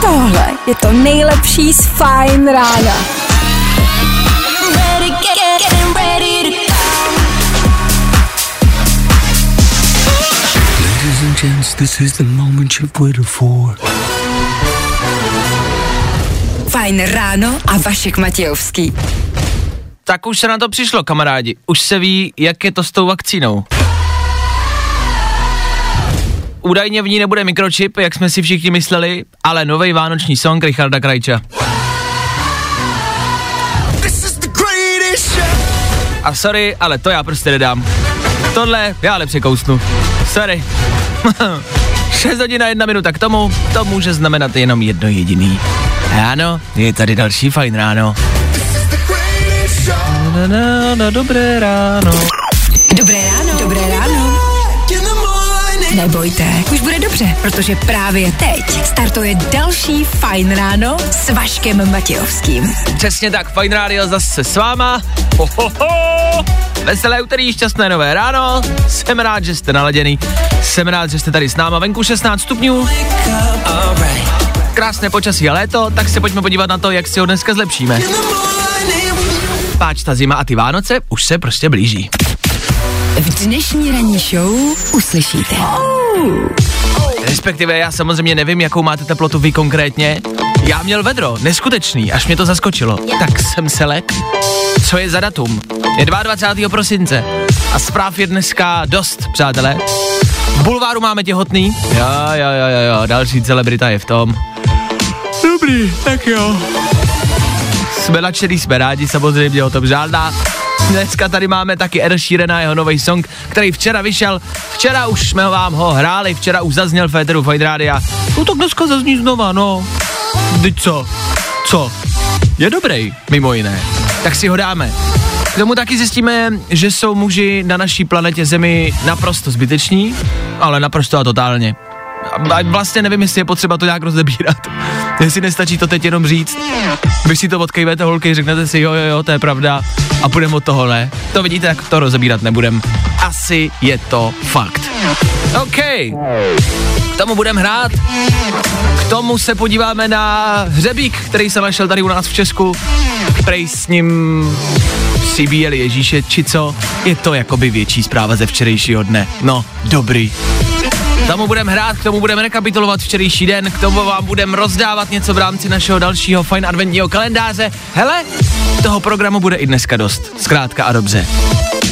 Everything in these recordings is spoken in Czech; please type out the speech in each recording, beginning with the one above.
Tohle je to nejlepší z Fajn rána. Ladies and gents, this is the moment you've waited for. Fajn ráno a Vašek Matějovský. Tak už se na to přišlo, kamarádi. Už se ví, jak je to s tou vakcínou. Údajně v ní nebude mikročip, jak jsme si všichni mysleli, ale nový vánoční song Richarda Krajča. A sorry, ale to já prostě nedám. Tohle já ale překousnu. Sorry. 6 hodin a jedna minuta k tomu, to může znamenat jenom jedno jediný. Ano, je tady další fajn ráno. Na, na, na, dobré ráno. Dobré ráno. Dobré ráno. Nebojte, už bude dobře, protože právě teď startuje další Fajn ráno s Vaškem Matějovským. Přesně tak, Fajn Radio zase s váma. Ho, ho, ho. Veselé úterý, šťastné nové ráno. Jsem rád, že jste naladěný. Jsem rád, že jste tady s náma. Venku 16 stupňů. Krásné počasí a léto, tak se pojďme podívat na to, jak si ho dneska zlepšíme. Páč, ta zima a ty Vánoce už se prostě blíží. V dnešní ranní show uslyšíte. Respektive já samozřejmě nevím, jakou máte teplotu vy konkrétně. Já měl vedro, neskutečný, až mě to zaskočilo. Tak jsem se lek. Co je za datum? Je 22. prosince a zpráv je dneska dost, přátelé. V bulváru máme těhotný. Jo, jo, jo, jo, jo, další celebrita je v tom. Dobrý, tak jo. Jsme nadšený, jsme rádi, samozřejmě o tom žádná. Dneska tady máme taky Ed Sheeran a jeho nový song, který včera vyšel. Včera už jsme vám ho hráli, včera už zazněl v Féteru Fight Rádia. No tak dneska zazní znova, no. Teď co? Co? Je dobrý, mimo jiné. Tak si ho dáme. K tomu taky zjistíme, že jsou muži na naší planetě Zemi naprosto zbyteční, ale naprosto a totálně. A vlastně nevím, jestli je potřeba to nějak rozebírat. Jestli nestačí to teď jenom říct. Vy si to odkejvete holky, řeknete si jo, jo, jo, to je pravda a půjdeme od toho, ne? To vidíte, jak to rozebírat nebudem. Asi je to fakt. OK. K tomu budeme hrát. K tomu se podíváme na hřebík, který se našel tady u nás v Česku. Prej s ním si bíjeli Ježíše, či co? Je to jakoby větší zpráva ze včerejšího dne. No, dobrý. Tomu budeme hrát, k tomu budeme rekapitulovat včerejší den, k tomu vám budeme rozdávat něco v rámci našeho dalšího fajn adventního kalendáře. Hele, toho programu bude i dneska dost, zkrátka a dobře.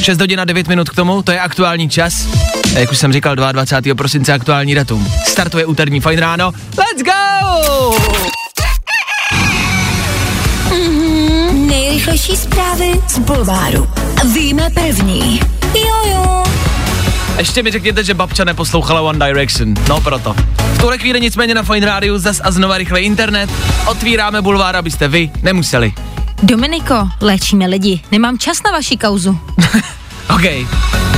6 hodin a 9 minut k tomu, to je aktuální čas. A jak už jsem říkal, 22. prosince aktuální datum. Startuje úterní fajn ráno. Let's go! Nejrychlejší zprávy z Bulváru. Víme první. Jojo. Ještě mi řekněte, že babča neposlouchala One Direction. No proto. V tuhle chvíli nicméně na Fine Rádiu zas a znova rychle internet. Otvíráme bulvár, abyste vy nemuseli. Dominiko, léčíme lidi. Nemám čas na vaši kauzu. OK.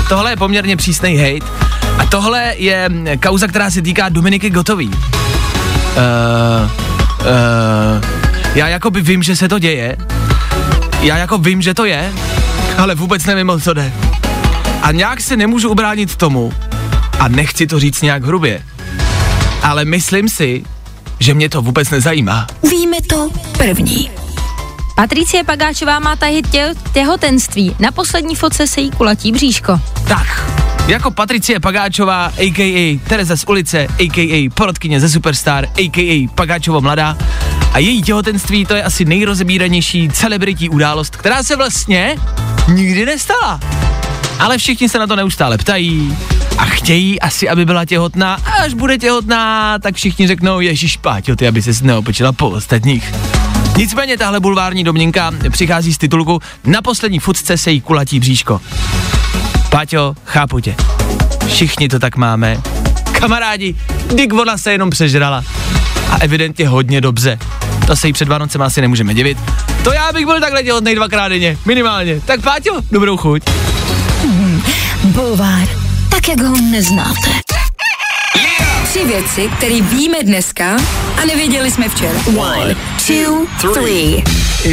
Tohle je poměrně přísný hate. A tohle je kauza, která se týká Dominiky Gotový. Uh, uh, já jakoby vím, že se to děje. Já jako vím, že to je, ale vůbec nevím, o co jde. A nějak se nemůžu ubránit tomu, a nechci to říct nějak hrubě, ale myslím si, že mě to vůbec nezajímá. Víme to první. Patricie Pagáčová má tahy tě, těhotenství. Na poslední fotce se jí kulatí bříško. Tak, jako Patricie Pagáčová, a.k.a. Tereza z ulice, a.k.a. porodkyně ze Superstar, a.k.a. Pagáčovo mladá. A její těhotenství to je asi nejrozebíranější celebritní událost, která se vlastně nikdy nestala. Ale všichni se na to neustále ptají a chtějí asi, aby byla těhotná. A až bude těhotná, tak všichni řeknou, Ježíš Páťo, ty, aby se neopočila po ostatních. Nicméně tahle bulvární domněnka přichází z titulku Na poslední futce se jí kulatí bříško. Páťo, chápu tě. Všichni to tak máme. Kamarádi, Dick ona se jenom přežrala. A evidentně hodně dobře. To se jí před Vánocem asi nemůžeme divit. To já bych byl takhle těhotnej dvakrát denně, minimálně. Tak Páťo, dobrou chuť. Bulvár. Tak, jak ho neznáte. Tři věci, které víme dneska a nevěděli jsme včera. One, two, three.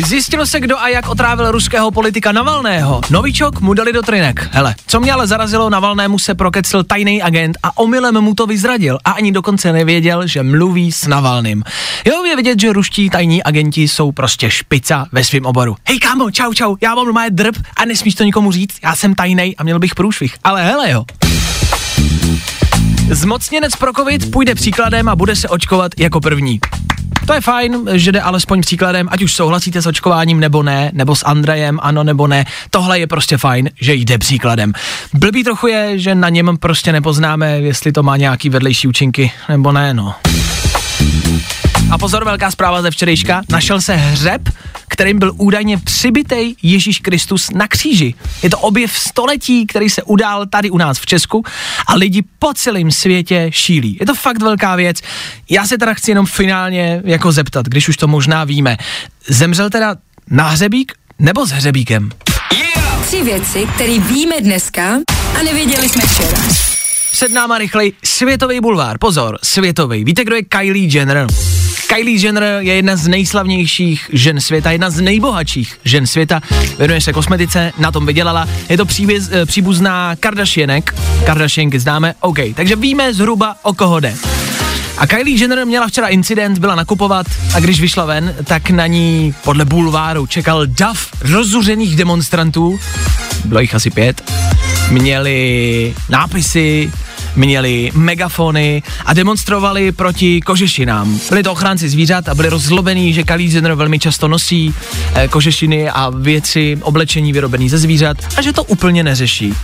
Zjistilo se, kdo a jak otrávil ruského politika Navalného. Novičok mu dali do trinek. Hele, co mě ale zarazilo, Navalnému se prokecl tajný agent a omylem mu to vyzradil a ani dokonce nevěděl, že mluví s Navalným. Jo, je vidět, že ruští tajní agenti jsou prostě špica ve svém oboru. Hej kámo, čau čau, já mám má drb a nesmíš to nikomu říct, já jsem tajnej a měl bych průšvih. Ale hele jo. Zmocněnec pro covid půjde příkladem a bude se očkovat jako první. To je fajn, že jde alespoň příkladem, ať už souhlasíte s očkováním nebo ne, nebo s Andrejem, ano nebo ne. Tohle je prostě fajn, že jde příkladem. Blbý trochu je, že na něm prostě nepoznáme, jestli to má nějaký vedlejší účinky nebo ne, no. A pozor, velká zpráva ze včerejška. Našel se hřeb, kterým byl údajně přibitej Ježíš Kristus na kříži. Je to objev století, který se udál tady u nás v Česku a lidi po celém světě šílí. Je to fakt velká věc. Já se teda chci jenom finálně jako zeptat, když už to možná víme. Zemřel teda na hřebík nebo s hřebíkem? Tři věci, které víme dneska a nevěděli jsme včera. Před náma rychlej světový bulvár. Pozor, světový. Víte, kdo je Kylie Jenner? Kylie Jenner je jedna z nejslavnějších žen světa, jedna z nejbohatších žen světa. Věnuje se kosmetice, na tom vydělala. Je to příběz, eh, příbuzná Kardashianek. Kardashianky známe? OK, takže víme zhruba o koho jde. A Kylie Jenner měla včera incident, byla nakupovat a když vyšla ven, tak na ní podle bulváru čekal dav rozuřených demonstrantů, bylo jich asi pět, měli nápisy, měli megafony a demonstrovali proti kožešinám. Byli to ochránci zvířat a byli rozlobení, že Kylie Jenner velmi často nosí eh, kožešiny a věci, oblečení vyrobený ze zvířat a že to úplně neřeší.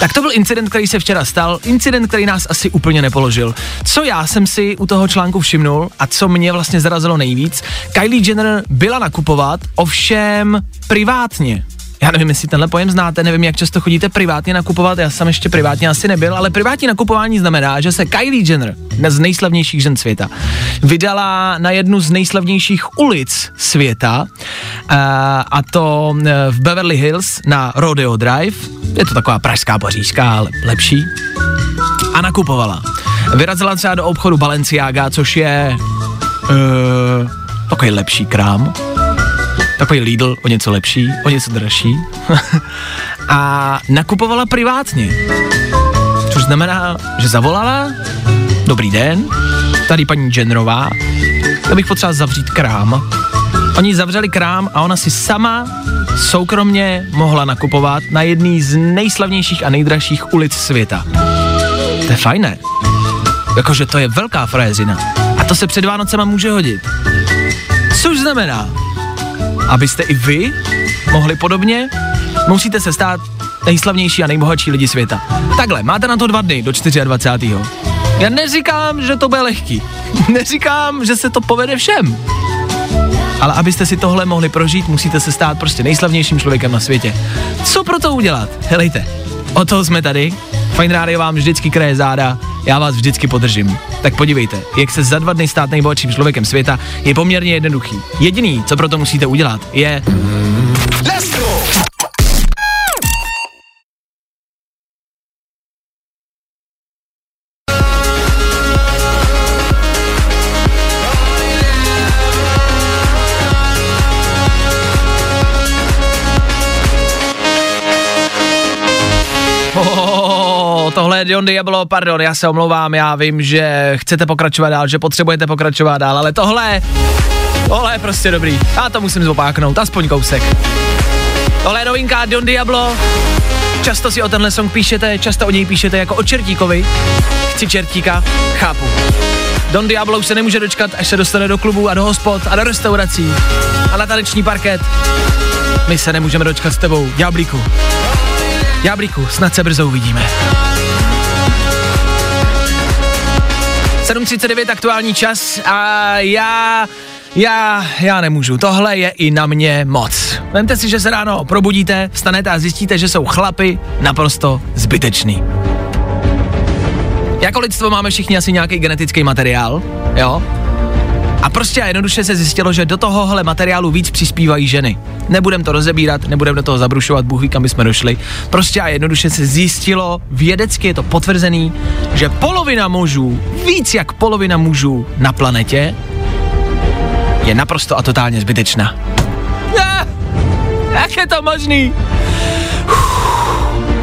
Tak to byl incident, který se včera stal, incident, který nás asi úplně nepoložil. Co já jsem si u toho článku všimnul a co mě vlastně zarazilo nejvíc, Kylie Jenner byla nakupovat, ovšem privátně. Já nevím, jestli tenhle pojem znáte, nevím, jak často chodíte privátně nakupovat, já jsem ještě privátně asi nebyl, ale privátní nakupování znamená, že se Kylie Jenner, jedna z nejslavnějších žen světa, vydala na jednu z nejslavnějších ulic světa, a, a to e, v Beverly Hills na Rodeo Drive, je to taková pražská pařížská, ale lepší, a nakupovala. Vyrazila třeba do obchodu Balenciaga, což je uh, takový lepší krám, takový Lidl, o něco lepší, o něco dražší. a nakupovala privátně. Což znamená, že zavolala, dobrý den, tady paní Jennerová, já bych potřeboval zavřít krám. Oni zavřeli krám a ona si sama soukromně mohla nakupovat na jedný z nejslavnějších a nejdražších ulic světa. To je fajné. Jakože to je velká frézina. A to se před Vánocema může hodit. Což znamená, abyste i vy mohli podobně, musíte se stát nejslavnější a nejbohatší lidi světa. Takhle, máte na to dva dny do 24. Já neříkám, že to bude lehký. neříkám, že se to povede všem. Ale abyste si tohle mohli prožít, musíte se stát prostě nejslavnějším člověkem na světě. Co pro to udělat? Helejte, o toho jsme tady. Fine Radio vám vždycky kraje záda, já vás vždycky podržím. Tak podívejte, jak se za dva dny stát nejbohatším člověkem světa je poměrně jednoduchý. Jediný, co pro to musíte udělat, je... Let's Dion Diablo, pardon, já se omlouvám, já vím, že chcete pokračovat dál, že potřebujete pokračovat dál, ale tohle, tohle je prostě dobrý. Já to musím zopáknout, aspoň kousek. Tohle je novinka Don Diablo. Často si o tenhle song píšete, často o něj píšete jako o čertíkovi. Chci čertíka, chápu. Don Diablo už se nemůže dočkat, až se dostane do klubu a do hospod a do restaurací a na taneční parket. My se nemůžeme dočkat s tebou, Diablíku. Jáblíku, snad se brzo uvidíme. 7.39 aktuální čas a já, já, já nemůžu. Tohle je i na mě moc. Vemte si, že se ráno probudíte, vstanete a zjistíte, že jsou chlapy naprosto zbytečný. Jako lidstvo máme všichni asi nějaký genetický materiál, jo? A prostě a jednoduše se zjistilo, že do tohohle materiálu víc přispívají ženy. Nebudem to rozebírat, nebudem do toho zabrušovat, Bůh ví, kam jsme došli. Prostě a jednoduše se zjistilo, vědecky je to potvrzený, že polovina mužů, víc jak polovina mužů na planetě, je naprosto a totálně zbytečná. Ah, jak je to možný?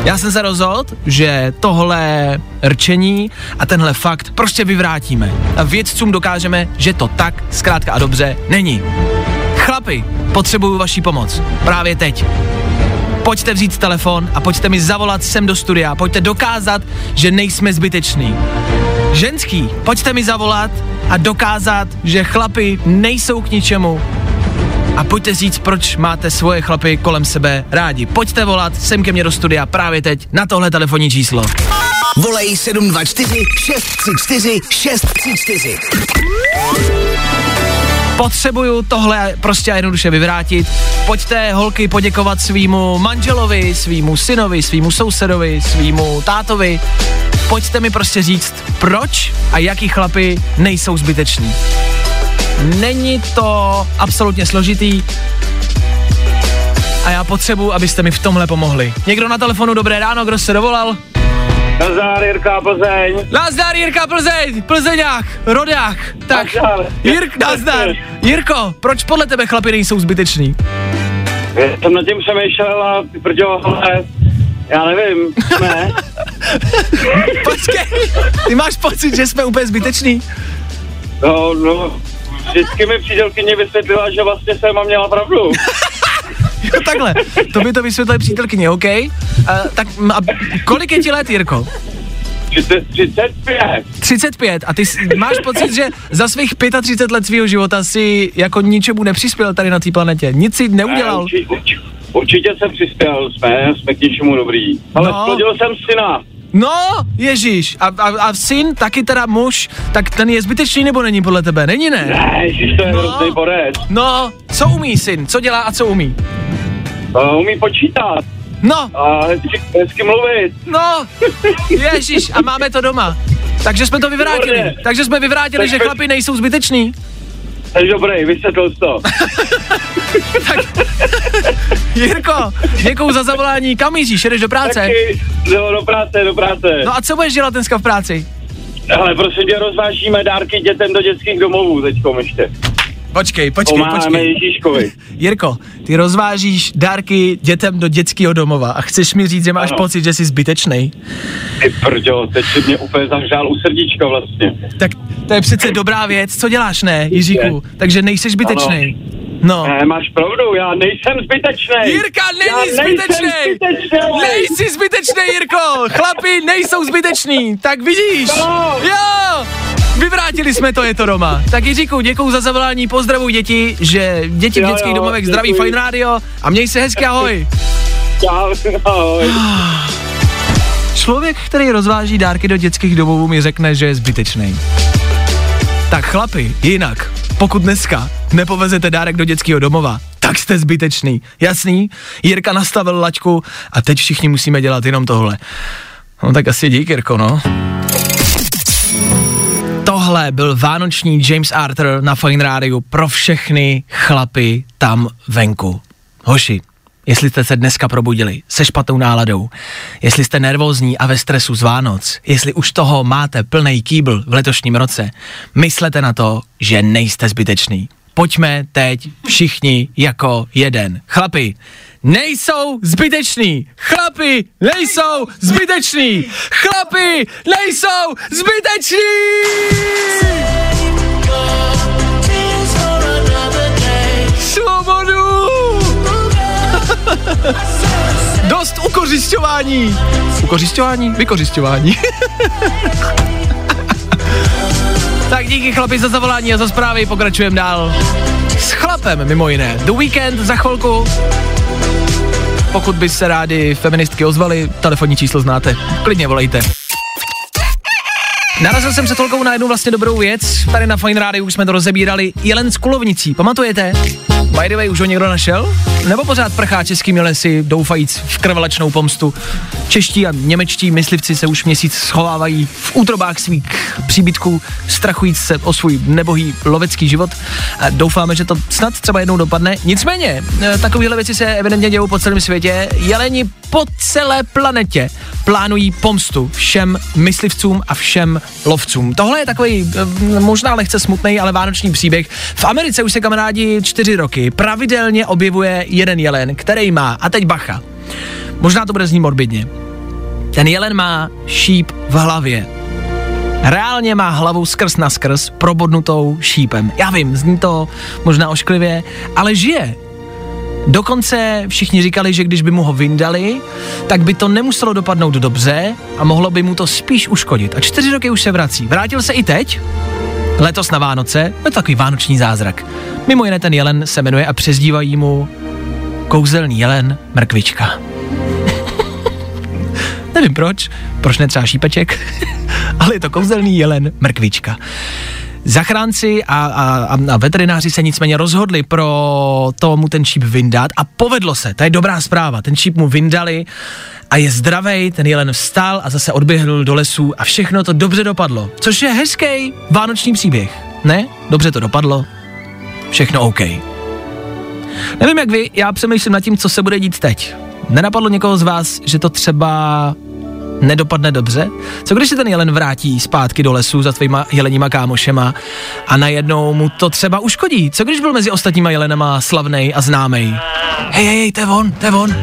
Já jsem se rozhodl, že tohle rčení a tenhle fakt prostě vyvrátíme. A vědcům dokážeme, že to tak zkrátka a dobře není. Chlapi, potřebuju vaši pomoc. Právě teď. Pojďte vzít telefon a pojďte mi zavolat sem do studia. Pojďte dokázat, že nejsme zbyteční. Ženský, pojďte mi zavolat a dokázat, že chlapi nejsou k ničemu, a pojďte říct, proč máte svoje chlapy kolem sebe rádi. Pojďte volat sem ke mně do studia právě teď na tohle telefonní číslo. Volej 724 634 634. Potřebuju tohle prostě a jednoduše vyvrátit. Pojďte holky poděkovat svýmu manželovi, svýmu synovi, svýmu sousedovi, svýmu tátovi. Pojďte mi prostě říct, proč a jaký chlapy nejsou zbyteční. Není to absolutně složitý a já potřebuji, abyste mi v tomhle pomohli. Někdo na telefonu, dobré ráno, kdo se dovolal? Nazdar, Jirka, Plzeň. Nazdar Jirka Plzeň, Plzeňák, Rodák. Tak, Nazdar. Jirk, nazdar. Jirko, proč podle tebe chlapi nejsou zbyteční? Já jsem nad tím přemýšlel a ty prdělo, ale já nevím, ne. Počkej, ty máš pocit, že jsme úplně zbyteční? No, no, vždycky mi přítelkyně vysvětlila, že vlastně jsem a měla pravdu. Jo, takhle, to by to vysvětlili přítelkyně, OK? Uh, tak a kolik je ti let, Jirko? 30, 35. 35 a ty máš pocit, že za svých 35 let svého života si jako ničemu nepřispěl tady na té planetě, nic si neudělal. Určitě, určitě, určitě jsem přispěl, jsme, jsme k něčemu dobrý. Ale No. splodil jsem syna. No, Ježíš, a, a, a syn, taky teda muž, tak ten je zbytečný nebo není podle tebe? Není ne? Ne, ježiš, to je No. hrozný borec. No, co umí syn, co dělá a co umí? Uh, umí počítat No, a hezky, hezky mluvit. no, Ježíš, a máme to doma. Takže jsme to vyvrátili. Výborně. Takže jsme vyvrátili, Tak že chlapi nejsou zbyteční. Dobrý, vysvětlil to. Jirko, děkuju za zavolání. Kam míříš? Jedeš do práce? Taky, no, do práce, do práce. No a co budeš dělat dneska v práci? Ale prosím tě, rozvážíme dárky dětem do dětských domovů teďkom ještě. Počkej, počkej, Pomáháme počkej. Ježíškovi. Jirko, ty rozvážíš dárky dětem do dětského domova a chceš mi říct, že máš Ano. pocit, že jsi zbytečný. Ty prďo, teď si mě úplně zahřál u srdíčka vlastně. Tak to je přece dobrá věc, co děláš, ne, Jiříku? Takže nejseš zbytečný. No. Ne, máš pravdu, já nejsem zbytečný. Jirka není nejsem zbytečný! Nejsi zbytečný, Jirko! Chlapi nejsou zbyteční, tak vidíš! No. Jo! Vyvrátili jsme to, je to doma. Tak Jiříku, děkuju za zavolání, pozdravuj děti, že děti v Jo, dětských jo, domovech zdraví děkuji. Fine Radio a měj se hezky, ahoj. Čau, ahoj. Člověk, který rozváží dárky do dětských domovů, mi řekne, že je zbytečný. Tak chlapi, jinak, pokud dneska nepovezete dárek do dětského domova, tak jste zbytečný. Jasný? Jirka nastavil laťku a teď všichni musíme dělat jenom tohle. No tak asi dík, Jirko, no. Tohle byl vánoční James Arthur na Fine Radio pro všechny chlapy tam venku. Hoši, jestli jste se dneska probudili se špatnou náladou, jestli jste nervózní a ve stresu z Vánoc, jestli už toho máte plný kýbl v letošním roce, myslete na to, že nejste zbytečný. Pojďme teď všichni jako jeden. Chlapi, nejsou zbyteční! Chlapi, nejsou zbyteční! Chlapi, nejsou zbyteční! Dost ukořišťování! Ukořišťování? Vykořišťování. tak díky chlapi za zavolání a za zprávy, pokračujeme dál. S chlapem mimo jiné. The Weekend za chvilku. Pokud by se rádi feministky ozvaly, telefonní číslo znáte. Klidně volejte. Narazil jsem před chvilkou na jednu vlastně dobrou věc. Tady na Fine Radio už jsme to rozebírali. Jelen s kulovnicí, pamatujete? By the way, už ho někdo našel? Nebo pořád prchá českými lesy, doufajíc v krvelačnou pomstu? Čeští a němečtí myslivci se už měsíc schovávají v útrobách svých příbytků, strachujíc se o svůj nebohý lovecký život. A doufáme, že to snad třeba jednou dopadne. Nicméně, eh, takovéhle věci se evidentně dějou po celém světě. Jeleni po celé planetě plánují pomstu všem myslivcům a všem lovcům. Tohle je takový eh, možná lehce smutný, ale vánoční příběh. V Americe už se kamarádi čtyři roky pravidelně objevuje jeden jelen, který má, a teď bacha, možná to bude znít morbidně, ten jelen má šíp v hlavě. Reálně má hlavu skrz na skrz probodnutou šípem. Já vím, zní to možná ošklivě, ale žije. Dokonce všichni říkali, že když by mu ho vyndali, tak by to nemuselo dopadnout dobře a mohlo by mu to spíš uškodit. A čtyři roky už se vrací. Vrátil se i teď, letos na Vánoce, to takový vánoční zázrak. Mimo jiné ten jelen se jmenuje a přezdívají mu kouzelný jelen mrkvička. Nevím proč, proč ne třeba šípeček, ale je to kouzelný jelen mrkvička. Zachránci a, a, a veterináři se nicméně rozhodli pro to mu ten šíp vyndat a povedlo se, to je dobrá zpráva, ten šíp mu vyndali a je zdravej, ten jelen vstal a zase odběhnul do lesů a všechno to dobře dopadlo, což je hezký vánoční příběh, ne? Dobře to dopadlo, všechno OK. Nevím jak vy, já přemýšlím nad tím, co se bude dít teď. Nenapadlo někoho z vás, že to třeba nedopadne dobře? Co když se ten jelen vrátí zpátky do lesu za tvýma jeleníma kámošema a najednou mu to třeba uškodí? Co když byl mezi ostatníma jelenama slavnej a známej? Hej, hej, hej, to je on, to je on.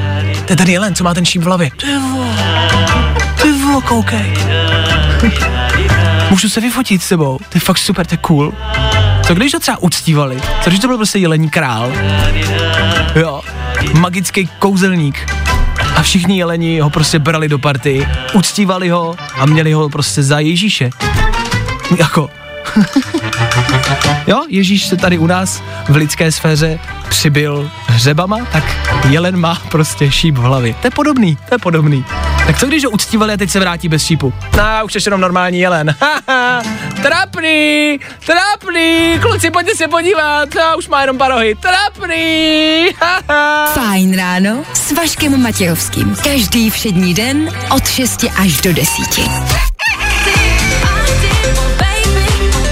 To je ten jelen, co má ten šíp v hlavě. Ty vole, ty vole, koukej. Můžu se vyfotit s sebou, to je fakt super, to je cool. Co když to třeba uctívali? Co když to byl prostě jelení král? Jo, magický kouzelník. A všichni jeleni ho prostě brali do party, uctívali ho a měli ho prostě za Ježíše. Jako. jo, Ježíš se tady u nás v lidské sféře přibyl hřebama, tak jelen má prostě šíp v hlavě. To je podobný, to je podobný. Tak co když ho uctívali a teď se vrátí bez šípu? No, už je jenom normální jelen. Trapný, trapný, kluci, pojďte se podívat, no, už má jenom parohy. Trapný. Fajn ráno s Vaškem Matějovským. Každý všední den od 6 až do 10.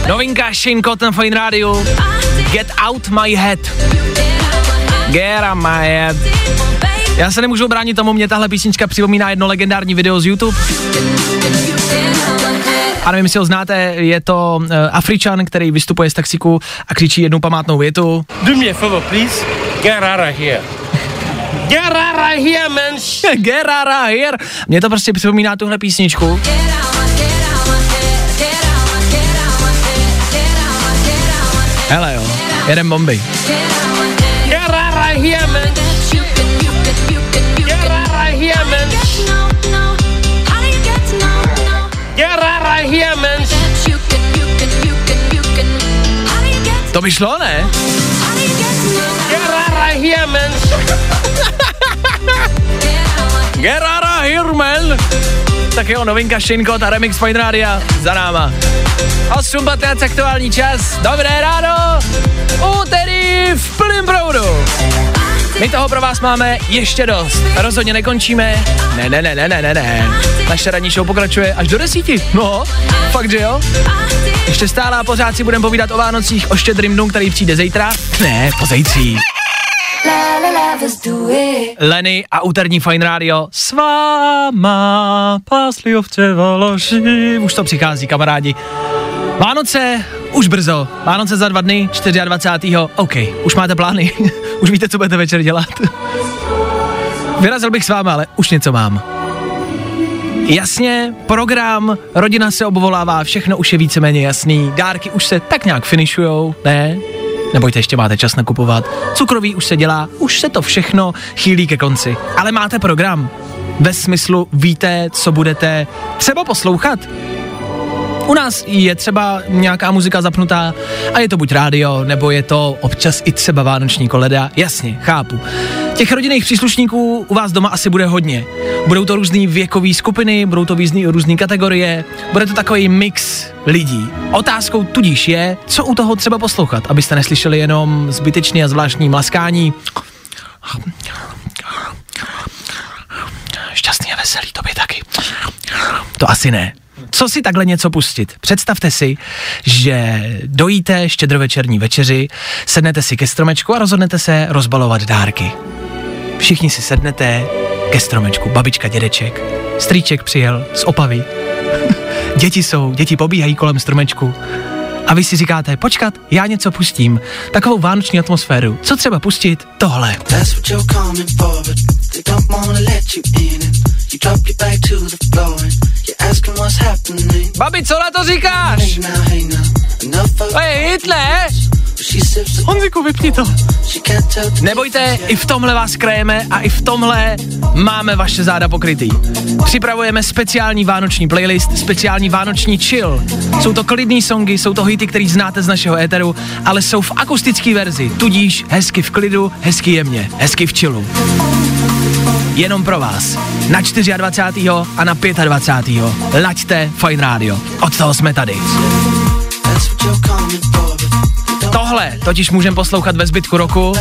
Novinka Shane Cotton Fine Radio. Get out my head. Get out my head. Já se nemůžu bránit tomu, mě tahle písnička připomíná jedno legendární video z YouTube. A nevím, jestli ho znáte, je to uh, Afričan, který vystupuje z taxiku a křičí jednu památnou větu. Do me a favor, please. Get out of here. Get out of here, man. Get out of here. Mně to prostě připomíná tuhle písničku. Hele jo, jeden bomby. Get out of here, man. Get out of here, man. Get out of here, man. To by šlo, ne? Get out of here, man. Get out of here, man. Tak jo, novinka Shinko, a remix Fine Rádia za náma. 8.15 aktuální čas, dobré ráno, úterý v plném proudu. My toho pro vás máme ještě dost. Rozhodně nekončíme. Ne, ne, ne, ne, ne, ne, ne. Naše ranní show pokračuje až do desíti. No, fakt, že jo? Ještě stále a pořád si budeme povídat o Vánocích, o štědrým dnu, který přijde zítra. Ne, po zítří. Lenny a úterní Fine Radio s váma, pásli ovce valoši. Už to přichází, kamarádi. Vánoce už brzo. Vánoce za dva dny, 24. OK, už máte plány. už víte, co budete večer dělat. Vyrazil bych s váma, ale už něco mám. Jasně, program, rodina se obvolává, všechno už je víceméně jasný, dárky už se tak nějak finišujou, ne? Nebojte, ještě máte čas nakupovat. Cukroví už se dělá, už se to všechno chýlí ke konci. Ale máte program. Ve smyslu víte, co budete třeba poslouchat. U nás je třeba nějaká muzika zapnutá a je to buď rádio, nebo je to občas i třeba vánoční koleda. Jasně, chápu. Těch rodinných příslušníků u vás doma asi bude hodně. Budou to různé věkové skupiny, budou to různé kategorie, bude to takový mix lidí. Otázkou tudíž je, co u toho třeba poslouchat, abyste neslyšeli jenom zbytečný a zvláštní mlaskání. Šťastný a veselý, to by taky. To asi ne. Co si takhle něco pustit? Představte si, že dojíte štědrovečerní večeři, sednete si ke stromečku a rozhodnete se rozbalovat dárky. Všichni si sednete ke stromečku, babička, dědeček, strýček přijel z Opavy, děti jsou, děti pobíhají kolem stromečku a vy si říkáte, počkat, já něco pustím, takovou vánoční atmosféru. Co třeba pustit? Tohle. For, Babi, co na to říkáš? To je hit, ne? She sips the Honziku, vypni to. Nebojte, i v tomhle vás krajeme a i v tomhle máme vaše záda pokrytý. Připravujeme speciální vánoční playlist, speciální vánoční chill. Jsou to klidný songy, jsou to hity, který znáte z našeho éteru, ale jsou v akustické verzi, tudíž hezky v klidu, hezky jemně, hezky v chillu. Jenom pro vás. Na 24. a na 25. Laďte Fine Radio. Od toho jsme tady. Tohle totiž můžeme poslouchat ve zbytku roku.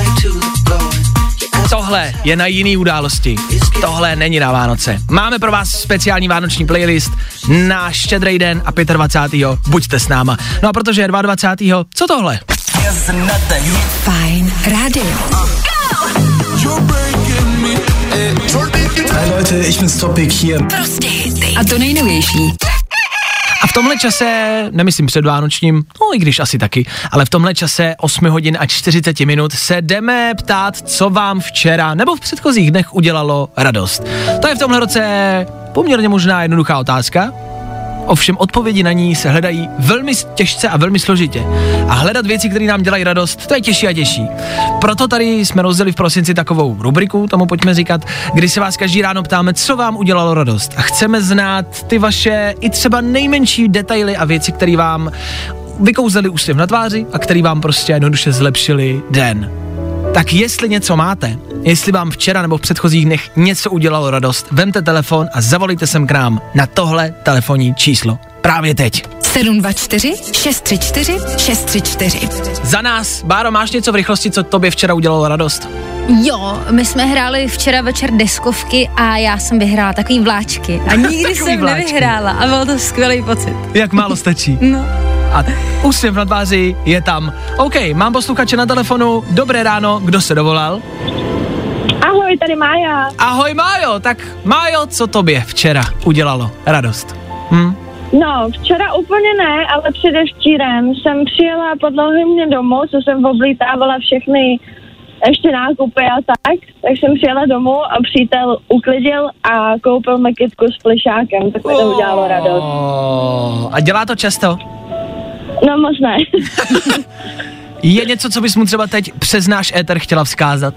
Tohle je na jiný události. Tohle není na Vánoce. Máme pro vás speciální vánoční playlist na štědrý den a 25. Buďte s náma. No a protože je 22. Co tohle? Fajn rádio. Hi Leute, ich bin's Topic hier. Prostě hity. A to nejnovější. A v tomhle čase, nemyslím předvánočním, no i když asi taky, ale v tomhle čase 8 hodin a 40 minut se jdeme ptát, co vám včera nebo v předchozích dnech udělalo radost. To je v tomhle roce poměrně možná jednoduchá otázka, Ovšem odpovědi na ní se hledají velmi těžce a velmi složitě. A hledat věci, které nám dělají radost, to je těžší a těžší. Proto tady jsme rozdělili v prosinci takovou rubriku, tomu pojďme říkat, kdy se vás každý ráno ptáme, co vám udělalo radost. A chceme znát ty vaše i třeba nejmenší detaily a věci, které vám vykouzeli úsměv na tváři a který vám prostě jednoduše zlepšili den. Tak jestli něco máte, jestli vám včera nebo v předchozích dnech něco udělalo radost, vemte telefon a zavolejte sem k nám na tohle telefonní číslo. Právě teď. 724 634 634. Za nás, Báro, máš něco v rychlosti, co tobě včera udělalo radost? Jo, my jsme hráli včera večer deskovky a já jsem vyhrála takový vláčky. A nikdy jsem vláčky. nevyhrála a byl to skvělý pocit. Jak málo stačí. No. A úsměv na tváři je tam. OK, mám posluchače na telefonu. Dobré ráno, kdo se dovolal? Ahoj, tady Mája. Ahoj Májo, tak Májo, co tobě včera udělalo radost? Hm? No, včera úplně ne, ale předevčírem jsem přijela po dlouhém domů, co jsem oblítávala všechny ještě nákupy a tak, tak jsem přijela domů a přítel uklidil a koupil mi kytku s plišákem, tak mi to udělalo radost. A dělá to často? No moc ne. Je něco, co bys mu třeba teď přes náš éter chtěla vzkázat?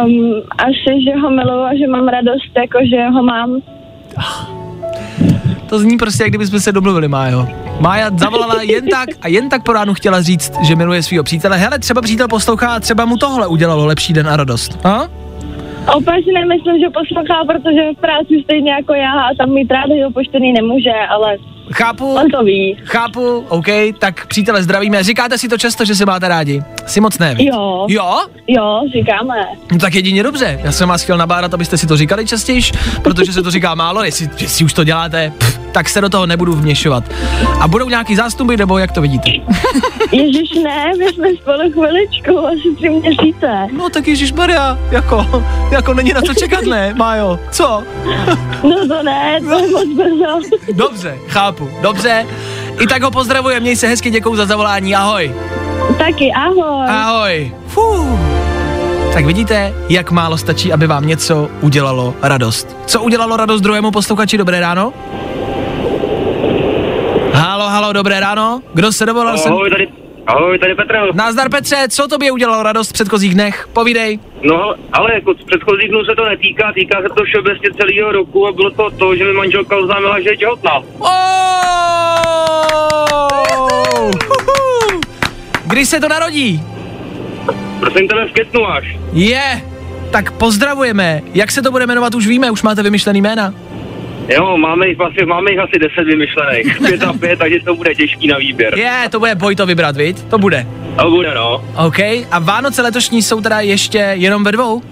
Um, asi, že ho miluju a že mám radost, jako že ho mám. To zní prostě, jak kdybychom se domluvili, Májo. Mája zavolala jen tak a jen tak po ránu chtěla říct, že miluje svého přítele. Hele, třeba přítel poslouchá a třeba mu tohle udělalo lepší den a radost. A? Opačně nemyslím, že poslouchá, protože v práci stejně jako já a tam mít rádio poštěný nemůže, ale Chápu, on to ví. chápu, OK, tak přítele zdravíme. Říkáte si to často, že se máte rádi? Si moc ne? Jo, Jo? jo, říkáme. No tak jedině dobře. Já jsem vás chtěl nabádat, abyste si to říkali častěji, protože se to říká málo, jestli, jestli už to děláte, pff, tak se do toho nebudu vměšovat. A budou nějaký zástupy, nebo jak to vidíte? Ježíš ne, my jsme spolu chviličku, asi tři měsíce. No tak Ježíš Maria, jako, jako není na co čekat, ne, Májo? Co? No to ne, to je moc brzo. Dobře, chápu, dobře. I tak ho pozdravujem, měj se hezky, děkuju za zavolání, ahoj. Taky, ahoj. Ahoj. Fuh. Tak vidíte, jak málo stačí, aby vám něco udělalo radost. Co udělalo radost druhému posluchači? Dobré ráno? Halo, halo, dobré ráno. Kdo se dovolal? Ahoj, tady, ahoj, tady Petr. Nazdar Petře, co tobě udělalo radost v předchozích dnech? Povídej. No, ale jako z předchozích dnů se to netýká, týká se to všeobecně celého roku a bylo to to, že mi manželka oznámila, že je těhotná. Oh! Kdy se to narodí? Prosím tebe, v květnu až. Je, tak pozdravujeme. Jak se to bude jmenovat, už víme, už máte vymyšlený jména. Jo, máme jich, asi, máme jich asi 10 vymyšlených. Pět a pět, takže to bude těžký na výběr. Je, to bude boj to vybrat, viď? To bude. To bude, no. OK, a Vánoce letošní jsou teda ještě jenom ve dvou?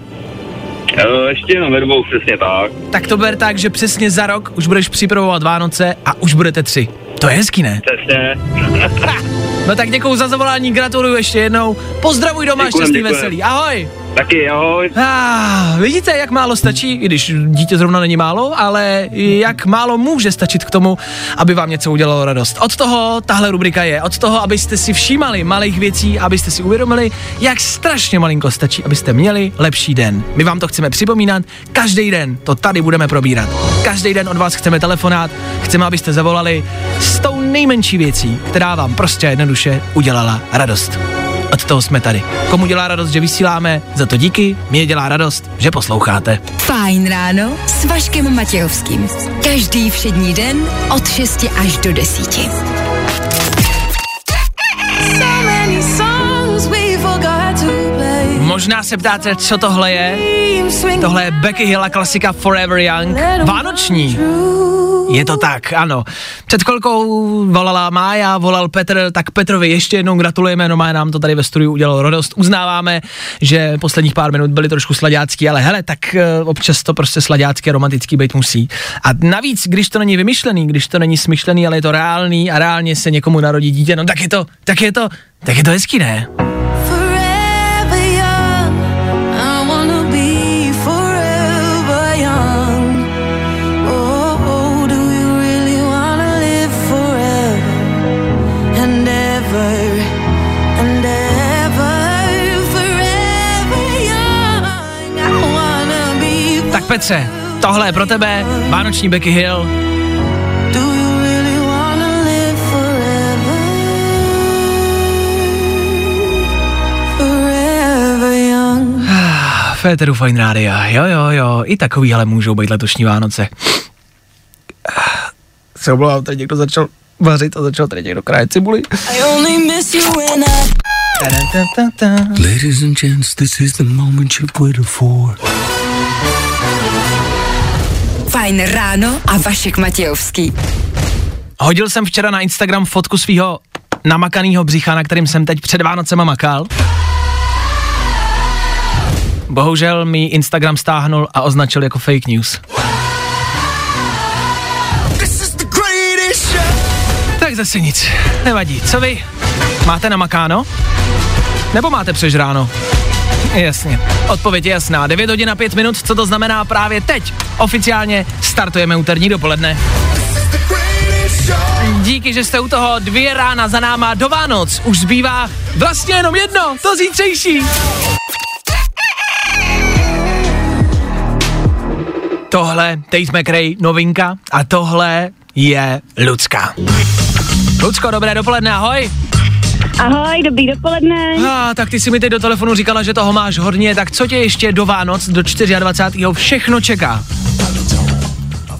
Jo, ještě jenom ve dvou, přesně tak. Tak to ber tak, že přesně za rok už budeš připravovat Vánoce a už budete tři. To je hezký, ne? Přesně. No tak děkuju za zavolání, gratuluju ještě jednou. Pozdravuj doma, Děkujem, šťastný, děkujem. veselý. Ahoj. Taky, ahoj. Ah, vidíte, jak málo stačí, i když dítě zrovna není málo, ale jak málo může stačit k tomu, aby vám něco udělalo radost. Od toho tahle rubrika je, od toho, abyste si všímali malých věcí, abyste si uvědomili, jak strašně malinko stačí, abyste měli lepší den. My vám to chceme připomínat, každý den to tady budeme probírat. Každý den od vás chceme telefonát, chceme, abyste zavolali s tou nejmenší věcí, která vám prostě jednoduše udělala radost. Od toho jsme tady. Komu dělá radost, že vysíláme, za to díky, mě dělá radost, že posloucháte. Fajn ráno s Vaškem Matějovským. Každý všední den od 6 až do 10. Možná se ptáte, co tohle je? Tohle je Becky Hill a klasika Forever Young. Vánoční. Je to tak, ano. Před chvilkou volala Mája, volal Petr, tak Petrovi ještě jednou gratulujeme, no Mája nám to tady ve studiu udělalo radost. Uznáváme, že posledních pár minut byly trošku sladácký, ale hele, tak eh, občas to prostě sladácký a romantický být musí. A navíc, když to není vymyšlený, když to není smyšlený, ale je to reálný a reálně se někomu narodí dítě, no tak je to, tak je to, tak je to hezký, ne? Petře, tohle je pro tebe, Vánoční Becky Hill. Féteru Fine Radio, jo, jo, jo, i takový ale můžou být letošní Vánoce. Se omlouvám, tady někdo začal vařit a začal tady někdo krájet cibuli. Ladies and gents, this is the moment you've waited for. Fajn ráno a Vašek Matějovský. Hodil jsem včera na Instagram fotku svého namakanýho břicha, na kterým jsem teď před Vánocema makal. Bohužel mi Instagram stáhnul a označil jako fake news. Tak zase nic, nevadí. Co vy? Máte namakáno? Nebo máte přežráno? Jasně, odpověď je jasná. 9 hodin a 5 minut, co to znamená právě teď? Oficiálně startujeme úterní dopoledne. Díky, že jste u toho dvě rána za náma do Vánoc. Už zbývá vlastně jenom jedno, to zítřejší. Tohle, Tate McRae, novinka a tohle je Lucka. Lucko, dobré dopoledne, ahoj. Ahoj, dobrý dopoledne. A, tak ty si mi teď do telefonu říkala, že toho máš hodně, tak co tě ještě do Vánoc, do 24. všechno čeká?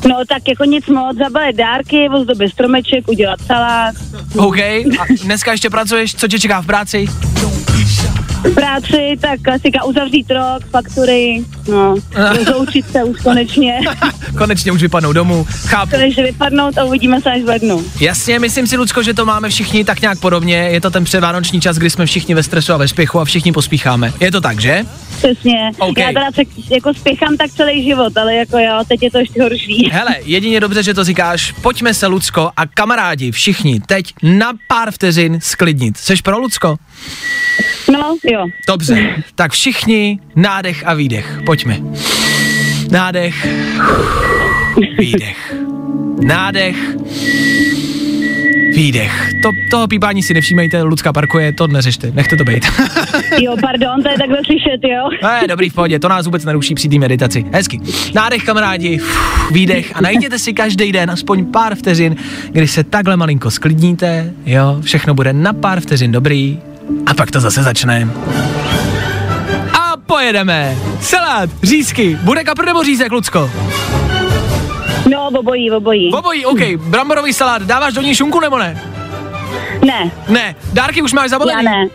No tak jako nic moc, zabalit dárky, ozdobit stromeček, udělat salát. OK, a dneska ještě pracuješ, co tě čeká v práci? V práci, tak klasika uzavřít rok, faktury, no, rozloučit se už konečně. Konečně už vypadnou domů, chápu. Konečně vypadnout a uvidíme se až v lednu. Jasně, myslím si, Lucko, že to máme všichni tak nějak podobně. Je to ten předvánoční čas, kdy jsme všichni ve stresu a ve spěchu a všichni pospícháme. Je to tak, že? Přesně. OK. Já teda se jako spěchám tak celý život, ale jako jo, teď je to ještě horší. Hele, jedině dobře, že to říkáš. Pojďme se, Lucko, a kamarádi, všichni, teď na pár vteřin sklidnit. Seš pro, Lucko? No, jo. Dobře, tak všichni nádech a výdech. Pojďme. Nádech, výdech. Nádech, výdech. To, toho pípání si nevšímejte, Lucka parkuje, to neřešte, nechte to být. Jo, pardon, to je takhle slyšet, jo. Ne, dobrý v pohodě, to nás vůbec neruší při té meditaci. Hezky. Nádech, kamarádi, výdech a najděte si každý den aspoň pár vteřin, kdy se takhle malinko sklidníte, jo, všechno bude na pár vteřin dobrý a pak to zase začne. Pojedeme. Salát, řízky, bude kapr nebo řízek, Lucko? No, obojí, obojí. Obojí, OK, bramborový salát, dáváš do ní šunku nebo ne? Ne, Ne, dárky už máš zabalený? já ne.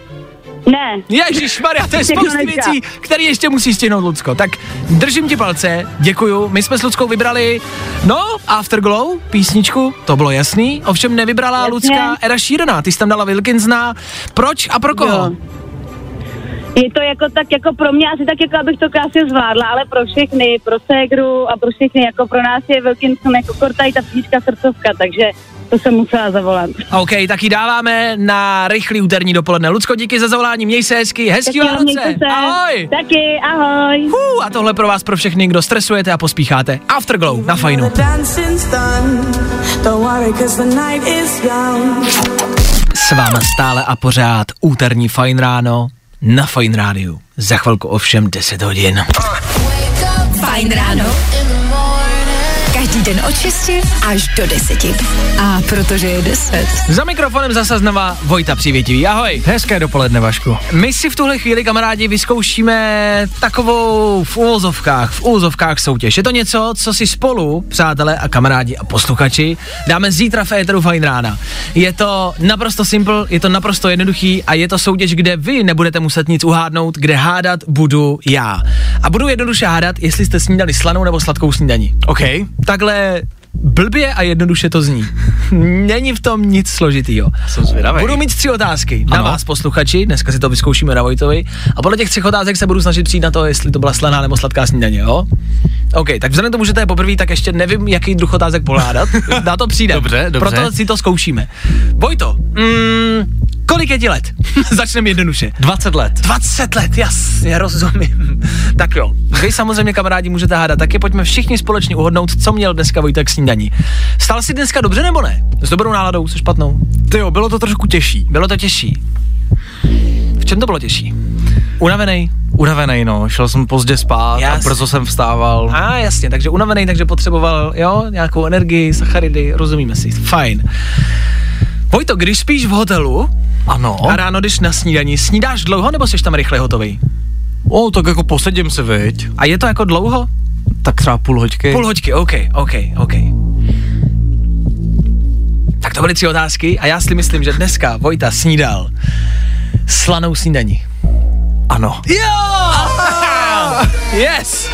Ne. Ježíš Maria, to je spousta věcí, které ještě musí stihnout, Lucko. Tak držím ti palce, děkuju. My jsme s Luckou vybrali, no, Afterglow, písničku, to bylo jasný. Ovšem nevybrala Jasně. Lucka Era Sheerana, ty jsi tam dala Wilkinsna. Proč a pro koho? Jo. Je to jako tak, jako pro mě asi tak, jako abych to krásně zvládla, ale pro všechny, pro ségru a pro všechny, jako pro nás je Wilkinson jako kortaj ta písnička srdcovka, takže to jsem musela zavolat. OK, tak ji dáváme na rychlý úterní dopoledne. Lucko, díky za zavolání, měj se hezky, hezký Vánoce. se. Ahoj. Taky, ahoj. Uh, a tohle pro vás, pro všechny, kdo stresujete a pospícháte. Afterglow na fajnu. S váma stále a pořád úterní fajn ráno na fajn rádiu. Za chvilku ovšem 10 hodin. Fajn ráno. Každý den od 6 až do 10. A protože je 10. Za mikrofonem zase znova Vojta Přivětivý. Ahoj. Hezké dopoledne, Vašku. My si v tuhle chvíli, kamarádi, vyzkoušíme takovou v úvozovkách, v úvozovkách soutěž. Je to něco, co si spolu, přátelé a kamarádi a posluchači, dáme zítra v éteru Fajn rána. Je to naprosto simple, je to naprosto jednoduchý a je to soutěž, kde vy nebudete muset nic uhádnout, kde hádat budu já. A budu jednoduše hádat, jestli jste snídali slanou nebo sladkou snídaní. OK. Takhle takhle blbě a jednoduše to zní. Není v tom nic složitýho. Jsem zvědavý. Budu mít tři otázky na Ano. vás, posluchači. Dneska si to vyzkoušíme na Vojtovi. A podle těch třech otázek se budu snažit přijít na to, jestli to byla slaná nebo sladká snídaně, jo? OK, tak vzhledem k tomu, že to je poprvé, tak ještě nevím, jaký druh otázek pokládat. Na to přijde. Dobře, dobře. Proto si to zkoušíme. Vojto, mm, kolik je ti let? Začneme jednoduše. 20 let. 20 let, jasně, rozumím. tak jo, vy samozřejmě kamarádi můžete hádat, taky pojďme všichni společně uhodnout, co měl dneska Vojtek k snídaní. Stal si dneska dobře nebo ne? S dobrou náladou, se špatnou? Ty jo, bylo to trošku těžší. Bylo to těžší. V čem to bylo těžší? Unavený? Unavený, no. Šel jsem pozdě spát Jas. a brzo jsem vstával. A jasně, takže unavený, takže potřeboval, jo, nějakou energii, sacharidy, rozumíme si, fajn. Vojto, když spíš v hotelu Ano. a ráno jdeš na snídaní, snídáš dlouho nebo jsi tam rychle hotový? O, tak jako posedím se, viď? A je to jako dlouho? Tak třeba půl hoďky. Půl hoďky, OK, OK, OK. Tak to byly tři otázky a já si myslím, že dneska Vojta snídal slanou snídaní. Ano. Jo! Yes!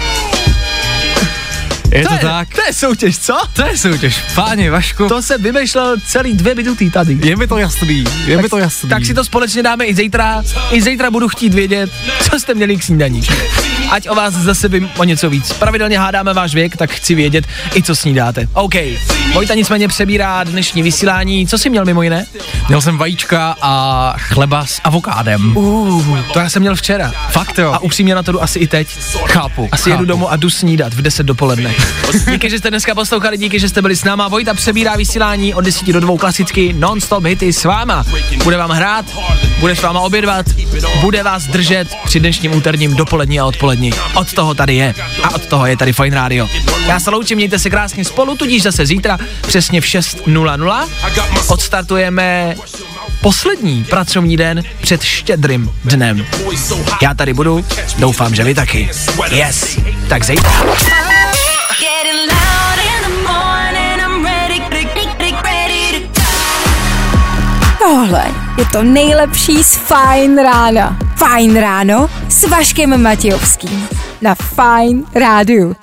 Je to, je, tak. To je soutěž, co? To je soutěž. Páni, Vašku. To se vymýšlel celý dvě minuty tady. Je mi to jasný. Je mi to jasný. Tak si to společně dáme i zítra. I zítra budu chtít vědět, co jste měli k snídaní. Ať o vás zase vím o něco víc. Pravidelně hádáme váš věk, tak chci vědět i co snídáte. OK. Vojta nicméně přebírá dnešní vysílání. Co jsi měl mimo jiné? Měl jsem vajíčka a chleba s avokádem. Uh, to já jsem měl včera. Fakt jo. A upřímně na to jdu asi i teď. chápu. Asi chápu. jedu domů a jdu snídat v 10 dopoledne. Díky, že jste dneska poslouchali, díky, že jste byli s náma. Vojta přebírá vysílání od 10 do 2 klasicky non-stop hity s váma. Bude vám hrát, bude s váma obědvat, bude vás držet při dnešním úterním dopolední a odpolední. Od toho tady je. A od toho je tady Fine Radio. Já se loučím, mějte se krásně spolu, tudíž zase zítra přesně v 6.00 odstartujeme poslední pracovní den před štědrým dnem. Já tady budu, doufám, že vy taky. Yes, tak zítra. Tohle je to nejlepší z Fajn rána. Fajn ráno s Vaškem Matějovským. Na Fajn rádiu.